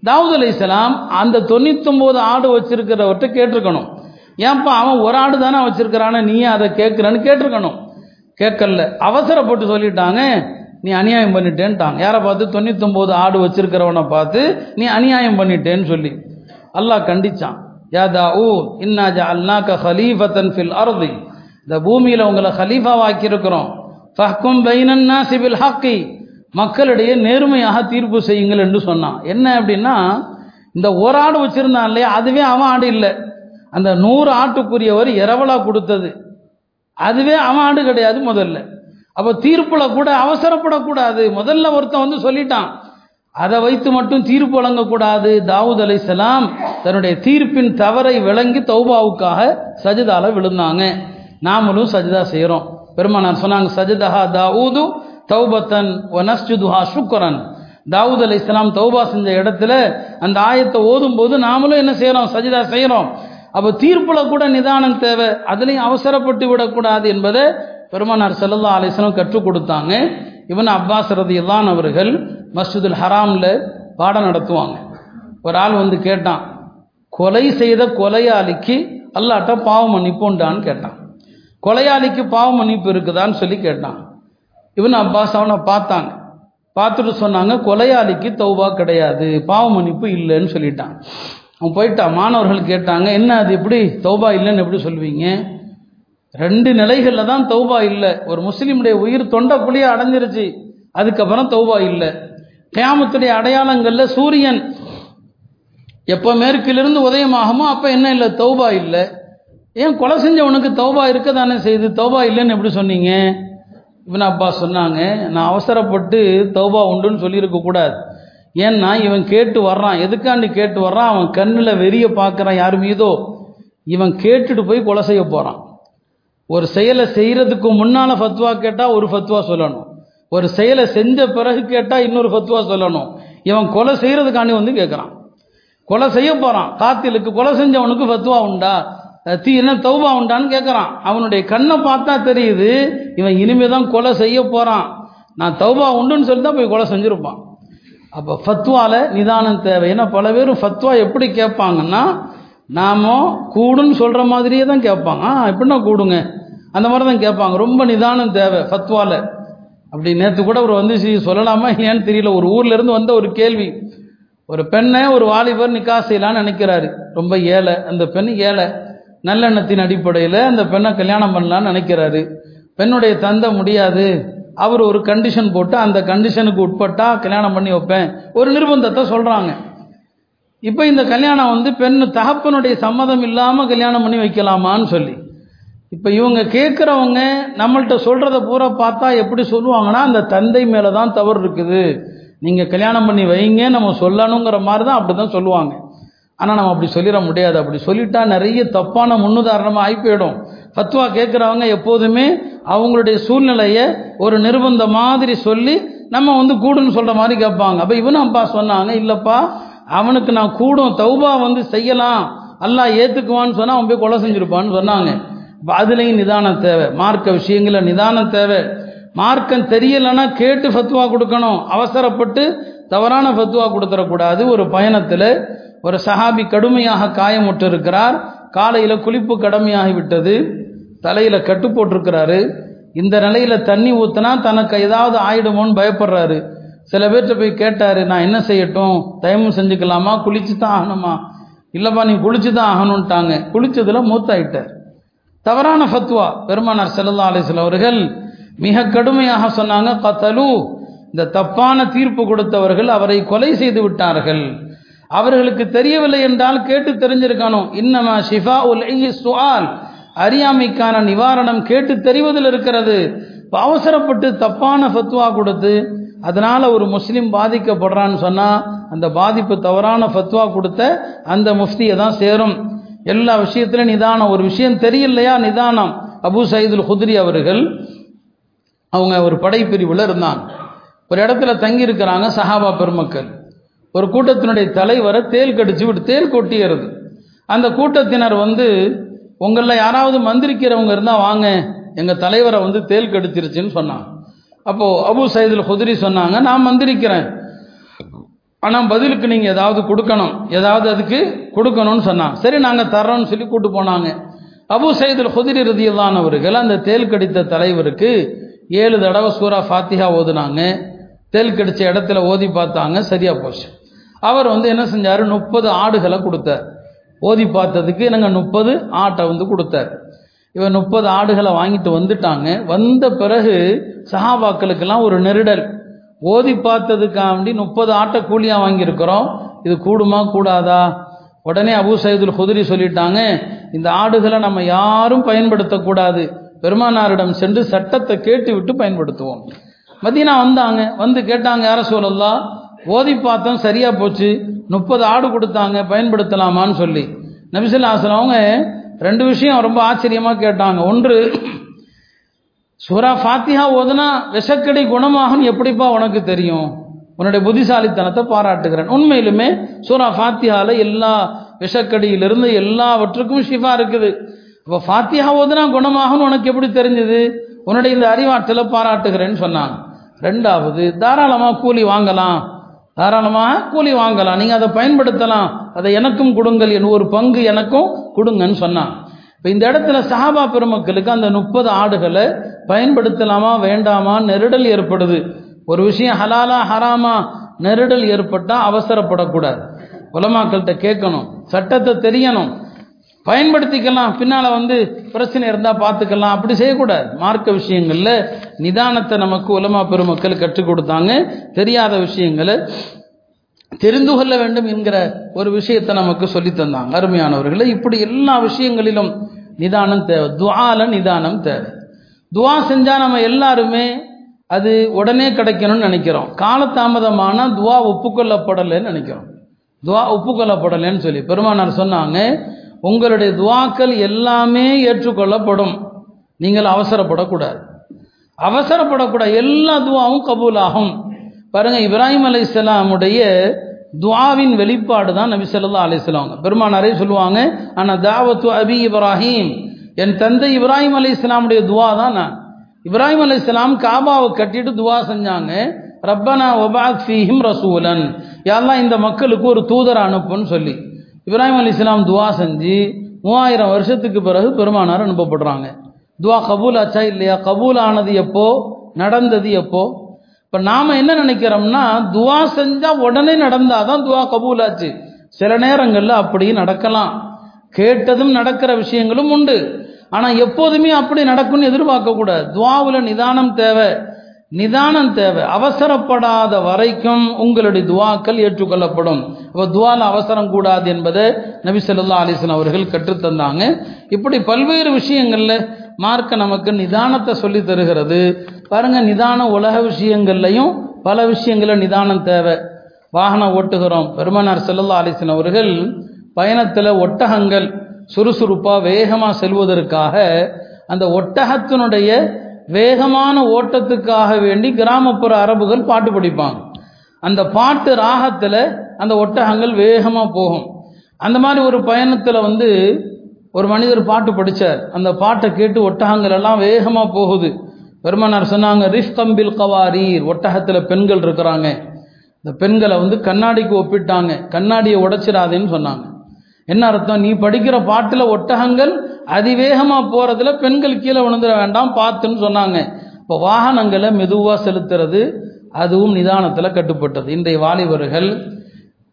தாவூத் அலி இஸ்லாம் அந்த தொண்ணூத்தொம்பது ஆடு வச்சிருக்கிறவர்கிட்ட கேட்டிருக்கணும். ஏன்பா அவன் ஒரு ஆடு தானே வச்சிருக்கிறானே நீ அதை கேட்குறேன்னு கேட்டிருக்கணும். கேட்கல. அவசரப்பட்டு சொல்லிட்டாங்க நீ அநியாயம் பண்ணிட்டேன்ட்டாங்க யாரை பார்த்து? தொண்ணூத்தொம்பது ஆடு வச்சிருக்கிறவனை பார்த்து நீ அநியாயம் பண்ணிட்டேன்னு சொல்லி. அல்லாஹ் கண்டிச்சான். யா தாவூ இன்னா ஜஅல்னாக ஹலீஃபத்தன் ஃபில் அருதி. இந்த பூமியில் உங்களை ஹலீஃபா இருக்கிறோம் ஃபஹ்கும் பைனன்னா சிபில் ஹக்கி. மக்களிடையே நேர்மையாக தீர்ப்பு செய்யுங்கள் என்று சொன்னான். என்ன அப்படின்னா இந்த ஒரு ஆடு வச்சுருந்தான் இல்லையா? அதுவே அவன் ஆடு இல்லை. அந்த நூறு ஆட்டுக்குரியவர் இரவலா கொடுத்தது. அதுவே அவன் ஆடு கிடையாது முதல்ல. அப்போ தீர்ப்பில் கூட அவசரப்படக்கூடாது. முதல்ல ஒருத்தன் வந்து சொல்லிட்டான். அதை வைத்து மட்டும் தீர்ப்பு வழங்கக்கூடாது. தாவூத் அலைஹிஸ்ஸலாம் தன்னுடைய தீர்ப்பின் தவறை விளங்கி தௌபாவுக்காக சஜிதால விழுந்தாங்க. நாமளும் சஜிதா செய்கிறோம் பெருமானார் சொன்னாங்க சஜிதஹா தாவூது தௌபத்தன் வனஸ்ஜுதுஹா சுக்கரன் தாவூத் இஸ்லாம் தௌபா செஞ்ச இடத்துல அந்த ஆயத்தை ஓதும் போது நாமளும் என்ன செய்கிறோம் சஜிதா செய்கிறோம் அப்போ தீர்ப்புல கூட நிதானம் தேவை. அதுலேயும் அவசரப்பட்டு விடக்கூடாது என்பதை பெருமானார் ஸல்லல்லாஹு அலைஹி கற்றுக் கொடுத்தாங்க. இவன் அப்பாஸ் ரதியல்லான் அவர்கள் மஸ்ஜிதுல் ஹராமில் பாடம் நடத்துவாங்க. ஒரு ஆள் வந்து கேட்டான் கொலை செய்த கொலையாளிக்கு அல்லாட்ட பாவ மன்னிப்பு உண்டான்னு கேட்டான். கொலையாளிக்கு பாவ மன்னிப்பு இருக்குதான்னு சொல்லி கேட்டான். இவன் அப்பாஸ் அவனை பார்த்தாங்க பார்த்துட்டு சொன்னாங்க கொலையாளிக்கு தௌபா கிடையாது பாவ மன்னிப்பு இல்லைன்னு சொல்லிட்டான். அவன் போயிட்டான். மாணவர்கள் கேட்டாங்க என்ன அது எப்படி தௌபா இல்லைன்னு எப்படி சொல்லுவீங்க ரெண்டு நிலைகளில் தான் தௌபா இல்லை. ஒரு முஸ்லீமுடைய உயிர் தொண்டைக்குழியே அடைஞ்சிருச்சு. அதுக்கப்புறம் தௌபா இல்லை. கேமத்துடைய அடையாளங்களில் சூரியன் எப்போ மேற்கிலிருந்து உதயமாகுமோ அப்போ என்ன இல்லை? தௌபா இல்லை. ஏன் கொலை செஞ்சவனுக்கு தௌபா இருக்க தானே செய்து? தௌபா இல்லைன்னு எப்படி சொன்னீங்க? இவன் அப்பா சொன்னாங்க நான் அவசரப்பட்டு தௌபா உண்டுன்னு சொல்லியிருக்க கூடாது. ஏன்னா இவன் கேட்டு வர்றான். எதுக்காண்டி கேட்டு வர்றான்? அவன் கண்ணில் வெறிய பார்க்குறான் யார் மீதோ. இவன் கேட்டுட்டு போய் கொலை செய்ய போகிறான் ஒரு செயலை செய்கிறதுக்கு முன்னால் ஃபத்வா கேட்டால் ஒரு ஃபத்வா சொல்லணும். ஒரு செயலை செஞ்ச பிறகு கேட்டால் இன்னொரு ஃபத்வா சொல்லணும். இவன் கொலை செய்கிறதுக்காண்டி வந்து கேட்குறான் கொலை செய்ய போகிறான் காத்திலுக்கு கொலை செஞ்சவனுக்கு ஃபத்வா உண்டா? தீ என்ன தௌபா உண்டான்னு கேட்குறான் அவனுடைய கண்ணை பார்த்தா தெரியுது இவன் இனிமே தான் கொலை செய்ய போகிறான் நான் தௌபா உண்டுன்னு சொல்லி தான் போய் கொலை செஞ்சுருப்பான். அப்போ ஃபத்வாவில் நிதானம் தேவை. ஏன்னா பல பேரும் ஃபத்வா எப்படி கேட்பாங்கன்னா நாம கூடுன்னு சொல்கிற மாதிரியே தான் கேட்பாங்க. ஆ எப்படின்னா கூடுங்க. அந்த மாதிரி தான் கேட்பாங்க. ரொம்ப நிதானம் தேவை ஃபத்வால. அப்படி நேற்று கூட அவர் வந்து சி- சொல்லலாமா இல்லையான்னு தெரியல. ஒரு ஊர்ல இருந்து வந்த ஒரு கேள்வி. ஒரு பெண்ணை ஒரு வாலிபர் நிக்கா செய்யலான்னு நினைக்கிறாரு. ரொம்ப ஏழை. அந்த பெண் ஏழை. நல்லெண்ணத்தின் அடிப்படையில் அந்த பெண்ணை கல்யாணம் பண்ணலான்னு நினைக்கிறாரு. பெண்ணுடைய தந்தை முடியாது. அவர் ஒரு கண்டிஷன் போட்டு அந்த கண்டிஷனுக்கு உட்பட்டா கல்யாணம் பண்ணி வைப்பேன். ஒரு நிர்பந்தத்தை சொல்றாங்க. இப்போ இந்த கல்யாணம் வந்து பெண் தகப்பனுடைய சம்மதம் இல்லாமல் கல்யாணம் பண்ணி வைக்கலாமான்னு சொல்லி. இப்போ இவங்க கேட்குறவங்க நம்மள்கிட்ட சொல்கிறத பூரா பார்த்தா எப்படி சொல்லுவாங்கன்னா அந்த தந்தை மேலே தான் தவறு இருக்குது. நீங்கள் கல்யாணம் பண்ணி வைங்க நம்ம சொல்லணுங்கிற மாதிரி தான் அப்படி தான் சொல்லுவாங்க. ஆனால் நம்ம அப்படி சொல்லிட முடியாது. அப்படி சொல்லிட்டா நிறைய தப்பான முன்னுதாரணமாக ஆகி போயிடும். ஃபத்வா கேட்குறவங்க எப்போதுமே அவங்களுடைய சூழ்நிலையை ஒரு நிர்பந்த மாதிரி சொல்லி நம்ம வந்து கூடுன்னு சொல்கிற மாதிரி கேட்பாங்க. அப்போ இவனும் அப்பா சொன்னாங்க இல்லைப்பா அவனுக்கு நான் கூடும் தௌபா வந்து செய்யலாம் அல்லாஹ் ஏற்றுக்குவான்னு சொன்னால் அவன் போய் கொலை செஞ்சுருப்பான்னு சொன்னாங்க. இப்போ அதுலேயும் நிதானம் தேவை. மார்க்க விஷயங்களில் நிதானம் தேவை. மார்க்கம் தெரியலைன்னா கேட்டு ஃபத்வா கொடுக்கணும். அவசரப்பட்டு தவறான ஃபத்வா கொடுத்துடக்கூடாது ஒரு பயணத்தில் ஒரு சஹாபி கடுமையாக காயமுற்றிருக்கிறார். காலையில் குளிப்பு கடமையாகி விட்டது. தலையில் கட்டு போட்டிருக்கிறாரு. இந்த நிலையில் தண்ணி ஊற்றினா தனக்கு ஏதாவது ஆயிடுமோன்னு பயப்படுறாரு. சில பேர்கிட்ட போய் கேட்டார் நான் என்ன செய்யட்டும்? தயமம் செஞ்சுக்கலாமா? குளிச்சு தான் ஆகணுமா? இல்லைப்பா நீ குளிச்சு தான் ஆகணும்ட்டாங்க. குளிச்சதில் மூத்தாயிட்டார். தவறான ஃபத்வா பெருமானார் செல்லல்லா அலிஸ்ல அவர்கள் மிக கடுமையாக சொன்னாங்க கத்தலு இந்த தப்பான தீர்ப்பு கொடுத்தவர்கள் அவரை கொலை செய்து விட்டார்கள். அவர்களுக்கு தெரியவில்லை என்றால் கேட்டு தெரிஞ்சிருக்கணும். இன்னமா ஷிஃபா உல் சுஆல் அறியாமைக்கான நிவாரணம் கேட்டு தெரிவதில் இருக்கிறது. அவசரப்பட்டு தப்பான ஃபத்வா கொடுத்து அதனால ஒரு முஸ்லீம் பாதிக்கப்படுறான்னு சொன்னா அந்த பாதிப்பு தவறான ஃபத்வா கொடுத்த அந்த முஃப்தியை தான் சேரும். எல்லா விஷயத்திலும் நிதானம். ஒரு விஷயம் தெரியலையா? நிதானம். அபு சயீதுல் ஹுத்ரி அவர்கள் அவங்க ஒரு படைப்பிரிவில் இருந்தாங்க. ஒரு இடத்துல தங்கி இருக்கிறாங்க சஹாபா பெருமக்கள். ஒரு கூட்டத்தினுடைய தலைவரை தேல் கடிச்சு விட்டு தேல் கொட்டியறது. அந்த கூட்டத்தினர் வந்து உங்களில் யாராவது மந்திரிக்கிறவங்க இருந்தால் வாங்க. எங்கள் தலைவரை வந்து தேல் கடிச்சிருச்சுன்னு சொன்னாங்க. அப்போது அபு சயதுல் குதிரி சொன்னாங்க நான் மந்திரிக்கிறேன் ஆனால் பதிலுக்கு நீங்கள் ஏதாவது கொடுக்கணும். ஏதாவது அதுக்கு கொடுக்கணும்னு சொன்னான் சரி நாங்கள் தர்றோம்னு சொல்லி கூட்டு போனாங்க. அபு சயதுல் குதிரி ரதியதானவர்கள் அந்த தேல் கடித்த தலைவருக்கு ஏழு தடவை சூரா ஃபாத்திஹா ஓதுனாங்க. தேல் கடித்த இடத்துல ஓதி பார்த்தாங்க சரியாக போச்சு. அவர் வந்து என்ன செஞ்சார்? முப்பது ஆடுகளை கொடுத்தார். ஓதி பார்த்ததுக்கு நாங்கள் முப்பது ஆட்டை வந்து கொடுத்தார். இவன் முப்பது ஆடுகளை வாங்கிட்டு வந்துட்டாங்க. வந்த பிறகு சஹாபாக்களுக்கெல்லாம் ஒரு நெருடல். ஓதி பார்த்ததுக்காண்டி முப்பது ஆட்டை கூலியாக வாங்கியிருக்கிறோம். இது கூடுமா கூடாதா? உடனே அபு சயதுல் குதிரி சொல்லிட்டாங்க இந்த ஆடுகளை நம்ம யாரும் பயன்படுத்தக்கூடாது. பெருமானாரிடம் சென்று சட்டத்தை கேட்டு விட்டு பயன்படுத்துவோம். மதியனா வந்தாங்க. வந்து கேட்டாங்க யார சொல்லலாம் ஓதி பார்த்தோம் சரியா போச்சு. முப்பது ஆடு கொடுத்தாங்க பயன்படுத்தலாமான்னு சொல்லி. நபிசுல்லா அவங்க ரெண்டு விஷயம் ரொம்ப ஆச்சரியமாக கேட்டாங்க. ஒன்று சூரா ஃபாத்திஹா ஓதுனா விஷக்கடை குணமாகும் எப்படிப்பா உனக்கு தெரியும்? உன்னுடைய புத்திசாலித்தனத்தை பாராட்டுகிறேன். உண்மையிலுமே சூரா ஃபாத்தியாவில் எல்லா விஷக்கடியிலிருந்து எல்லாவற்றுக்கும் ஷிஃபா இருக்குது. இப்போ ஃபாத்தியா ஓதுனா குணமாகும்னு உனக்கு எப்படி தெரிஞ்சது? உன்னுடைய இந்த அறிவாற்றலை பாராட்டுகிறேன்னு சொன்னாங்க. ரெண்டாவது தாராளமாக கூலி வாங்கலாம். தாராளமாக கூலி வாங்கலாம். நீங்கள் அதை பயன்படுத்தலாம். அதை எனக்கும் கொடுங்கள். என் ஒரு பங்கு எனக்கும் கொடுங்கன்னு சொன்னான் இப்போ இந்த இடத்துல சஹாபா பெருமக்களுக்கு அந்த முப்பது ஆடுகளை பயன்படுத்தலாமா வேண்டாமா நெருடல் ஏற்படுது. ஒரு விஷயம் ஹலாலா ஹராமா நெருடல் ஏற்பட்டால் அவசரப்படக்கூடாது. உலமாக்கள்கிட்ட கேட்கணும். சட்டத்தை தெரியணும். பயன்படுத்திக்கலாம். பின்னால் வந்து பிரச்சனை இருந்தால் பார்த்துக்கலாம். அப்படி செய்யக்கூடாது. மார்க்க விஷயங்களில் நிதானத்தை நமக்கு உலமா பெருமக்கள் கற்றுக் கொடுத்தாங்க. தெரியாத விஷயங்களை தெரிந்து கொள்ள வேண்டும் என்கிற ஒரு விஷயத்தை நமக்கு சொல்லி தந்தாங்க. அருமையானவர்களை இப்படி எல்லா விஷயங்களிலும் நிதானம் தேவை. துவால நிதானம் தேவை. துவா செஞ்சால் நம்ம எல்லாருமே அது உடனே கிடைக்கணும்னு நினைக்கிறோம். காலதாமதமான துவா ஒப்புக்கொள்ளப்படலைன்னு நினைக்கிறோம். துவா ஒப்புக்கொள்ளப்படலைன்னு சொல்லி பெருமானார் சொன்னாங்க உங்களுடைய துவாக்கள் எல்லாமே ஏற்றுக்கொள்ளப்படும். நீங்கள் அவசரப்படக்கூடாது. அவசரப்படக்கூடாது. எல்லா துவாவும் கபூலாகும். பாருங்க இப்ராஹிம் அலி இஸ்லாமுடைய துவாவின் வெளிப்பாடு தான் நபி சொல்லா அலிஸ்லாம் பெருமானாரே சொல்லுவாங்க ஆனால் தாவத்து அபி இப்ராஹிம். என் தந்தை இப்ராஹிம் அலி இஸ்லாமுடைய துவா தான் நான். இப்ராஹிம் அலி இஸ்லாம் காபாவை கட்டிட்டு துவா செஞ்சாங்க ரப்பனா ஒபாக் ஃபீஹிம் ரசூலன். யாரெல்லாம் இந்த மக்களுக்கு ஒரு தூதர் அனுப்புன்னு சொல்லி. இப்ராஹிம் அலி இஸ்லாம் துவா செஞ்சு மூவாயிரம் வருஷத்துக்கு பிறகு பெருமானார் அனுப்பப்படுறாங்க. துவா கபூல் ஆச்சா இல்லையா? கபூல் ஆனது எப்போ? நடந்தது எப்போ? இப்போ நாம் என்ன நினைக்கிறோம்னா துவா செஞ்சால் உடனே நடந்தால் தான் துவா கபூல் ஆச்சு சில நேரங்களில் அப்படியும் நடக்கலாம். கேட்டதும் நடக்கிற விஷயங்களும் உண்டு. ஆனால் எப்போதுமே அப்படி நடக்கும்னு எதிர்பார்க்கக்கூடாது. துவாவில் நிதானம் தேவை. நிதானம் தேவை. அவசரப்படாத வரைக்கும் உங்களுடைய துவாக்கள் ஏற்றுக்கொள்ளப்படும். அப்போ துவால அவசரம் கூடாது என்பதை நபி சொல்லா அலிஸ்லாம் அவர்கள் கற்றுத்தந்தாங்க. இப்படி பல்வேறு விஷயங்களில் மார்க்க நமக்கு நிதானத்தை சொல்லி தருகிறது. பாருங்க நிதான உலக விஷயங்கள்லையும் பல விஷயங்களில் நிதானம் தேவை. வாகனம் ஓட்டுகிறோம். பெருமனார் செல்லல்லா அலிஸ்லாம் அவர்கள் பயணத்தில் ஒட்டகங்கள் சுறுசுறுப்பாக வேகமாக செல்வதற்காக அந்த ஒட்டகத்தினுடைய வேகமான ஓட்டத்துக்காக வேண்டி கிராமப்புற அரபுகள் பாட்டு படிப்பாங்க. அந்த பாட்டு ராகத்தில் அந்த ஒட்டகங்கள் வேகமாக போகும். அந்த மாதிரி ஒரு பயணத்தில் வந்து ஒரு மனிதர் பாட்டு படித்தார் அந்த பாட்டை கேட்டு ஒட்டகங்கள் எல்லாம் வேகமாக போகுது. பெருமனார் சொன்னாங்க ரிஃப்கம்பில் கவாரீர். ஒட்டகத்தில் பெண்கள் இருக்கிறாங்க. இந்த பெண்களை வந்து கண்ணாடிக்கு ஒப்பிட்டாங்க. கண்ணாடியை உடைச்சிடாதேன்னு சொன்னாங்க. என்ன அர்த்தம்? நீ படிக்கிற பாட்டில் ஒட்டகங்கள் அதிவேகமாக போகிறதுல பெண்கள் கீழே விழுந்துட வேண்டாம் பார்த்துன்னு சொன்னாங்க. இப்போ வாகனங்களை மெதுவாக செலுத்துறது அதுவும் நிதானத்தில் கட்டுப்பட்டது. இன்றைய வாலிபர்கள்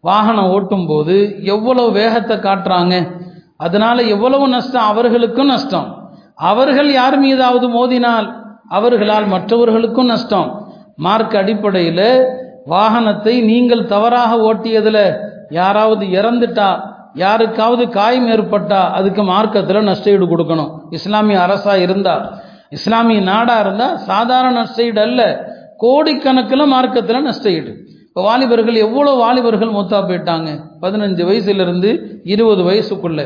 வாகனம் ஓட்டும் போது எவ்வளவு வேகத்தை காட்டுறாங்க? அதனால எவ்வளவு நஷ்டம்? அவர்களுக்கும் நஷ்டம். அவர்கள் யார் மீதாவது மோதினால் அவர்களால் மற்றவர்களுக்கும் நஷ்டம். மார்க் அடிப்படையில் வாகனத்தை நீங்கள் தவறாக ஓட்டியதில் யாராவது இறந்துட்டா யாருக்காவது காயம் ஏற்பட்டா அதுக்கு மார்க்கத்தில் நஷ்டஈடு கொடுக்கணும். இஸ்லாமிய அரசா இருந்தா இஸ்லாமிய நாடா இருந்தா சாதாரண நஷ்டஈடு அல்ல. கோடிக்கணக்கில் மார்க்கத்தில் நஷ்டஈடு. இப்போ வாலிபர்கள் எவ்வளோ வாலிபர்கள் மூத்தா போயிட்டாங்க? பதினஞ்சு வயசுலேருந்து இருபது வயசுக்குள்ள.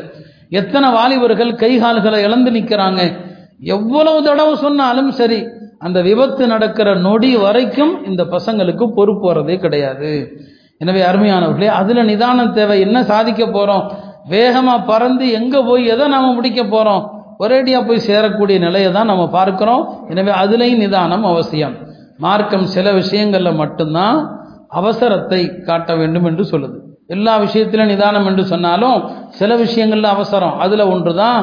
எத்தனை வாலிபர்கள் கை கால்களை இழந்து நிற்கிறாங்க எவ்வளவு தடவை சொன்னாலும் சரி அந்த விபத்து நடக்கிற நொடி வரைக்கும் இந்த பசங்களுக்கு பொறுப்பு வரதே கிடையாது. எனவே அருமையானவர்களே அதில் நிதானம் தேவை. என்ன சாதிக்க போகிறோம் வேகமாக பறந்து எங்கே போய் எதை நாம் முடிக்க போகிறோம் ஒரேடியாக போய் சேரக்கூடிய நிலையை தான் நம்ம பார்க்குறோம். எனவே அதுலேயும் நிதானம் அவசியம். மார்க்கம் சில விஷயங்களில் மட்டும்தான் அவசரத்தை காட்ட வேண்டும் என்று சொல்லுது. எல்லா விஷயத்திலும் நிதானம் என்று சொன்னாலும் சில விஷயங்களில் அவசரம். அதில் ஒன்று தான்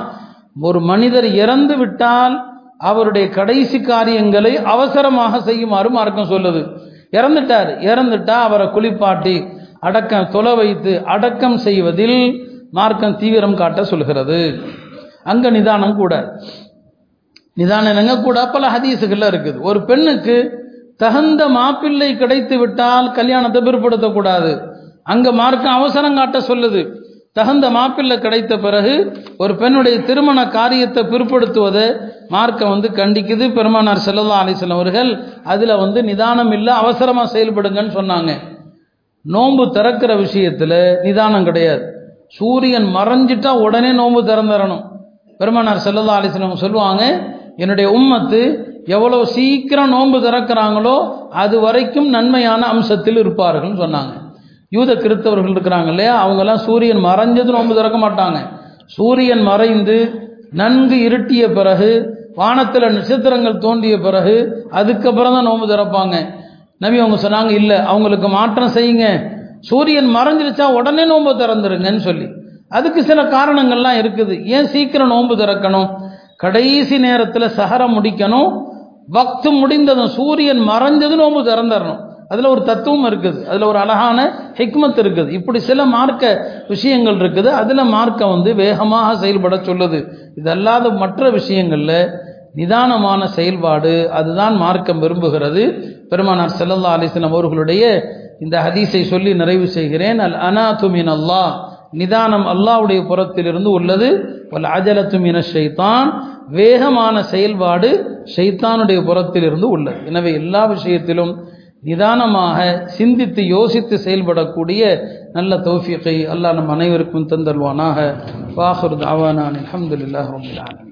ஒரு மனிதர் இறந்து விட்டால் அவருடைய கடைசி காரியங்களை அவசரமாக செய்யுமாறு மார்க்கம் சொல்லுது. இறந்துட்டார். இறந்துட்டா அவரை குளிப்பாட்டி அடக்கம் தொலை வைத்து அடக்கம் செய்வதில் மார்க்கம் தீவிரம் காட்ட சொல்கிறது. அங்க நிதானம் கூட. நிதானம் என்னங்க கூட? பல ஹதீஸுகள்ல இருக்குது. ஒரு பெண்ணுக்கு தகுந்த மாப்பிள்ளை கிடைத்து விட்டால் கல்யாணத்தை பிற்படுத்தக்கூடாது. அங்க மார்க்கம் அவசரம் காட்ட சொல்லுது. தகுந்த மாப்பிள்ளை கிடைத்த பிறகு ஒரு பெண்ணுடைய திருமண காரியத்தை பிற்படுத்துவதை மார்க்கம் வந்து கண்டிக்குது. பெருமானார் செல்லல்லா அலிஸ்லாம் அவர்கள் அதில் வந்து நிதானம் இல்லை அவசரமாக செயல்படுங்கன்னு சொன்னாங்க. நோன்பு திறக்கிற விஷயத்தில் நிதானம் கிடையாது. சூரியன் மறைஞ்சிட்டா உடனே நோன்பு திறந்துடணும் பெருமானார் செல்லல்லா அலிஸ்லாம் சொல்லுவாங்க என்னுடைய உம்மத்து எவ்வளோ சீக்கிரம் நோன்பு திறக்கிறாங்களோ அது வரைக்கும் நன்மையான அம்சத்தில் இருப்பார்கள்னு சொன்னாங்க. யூத கிறிஸ்தவர்கள் இருக்கிறாங்க இல்லையா? அவங்கெல்லாம் சூரியன் மறைஞ்சது நோன்பு திறக்க மாட்டாங்க. சூரியன் மறைந்து நன்கு இருட்டிய பிறகு வானத்தில் நட்சத்திரங்கள் தோன்றிய பிறகு அதுக்கப்புறம் தான் நோன்பு திறப்பாங்க. நபி அவங்க சொன்னாங்க இல்லை அவங்களுக்கு மாற்றம் செய்யுங்க. சூரியன் மறைஞ்சிருச்சா உடனே நோன்பு திறந்துருங்கன்னு சொல்லி. அதுக்கு சில காரணங்கள்லாம் இருக்குது. ஏன் சீக்கிரம் நோன்பு திறக்கணும்? கடைசி நேரத்தில் சஹரம் முடிக்கணும். பக்து முடிந்ததும் சூரியன் மறைஞ்சது நோன்பு திறந்துடணும் அதில் ஒரு தத்துவம் இருக்குது. அதில் ஒரு அழகான ஹிக்மத் இருக்குது. இப்படி சில மார்க்க விஷயங்கள் இருக்குது. அதில் மார்க்கம் வந்து வேகமாக செயல்பட சொல்லுது. இதல்லாத மற்ற விஷயங்களில் நிதானமான செயல்பாடு அதுதான் மார்க்கம் விரும்புகிறது. பெருமானார் செல்லல்லா அலிஸ்லாம் அவர்களுடைய இந்த ஹதீஸை சொல்லி நிறைவு செய்கிறேன். அல் அனாதுமின் அல்லாஹ் நிதானம் அல்லாவுடைய புறத்திலிருந்து உள்ளது. வல் அஜலத்துமின ஷைத்தான். வேகமான செயல்பாடு ஷைத்தானுடைய புறத்திலிருந்து உள்ளது. எனவே எல்லா விஷயத்திலும் நிதானமாக சிந்தித்து யோசித்து செயல்படக்கூடிய நல்ல தௌஃபியத்தை அல்லாஹ் நம் அனைவருக்கும் தந்தல்வானாக வாஹர் தாவானான் அலமதுல்லாஹ் ரபுல்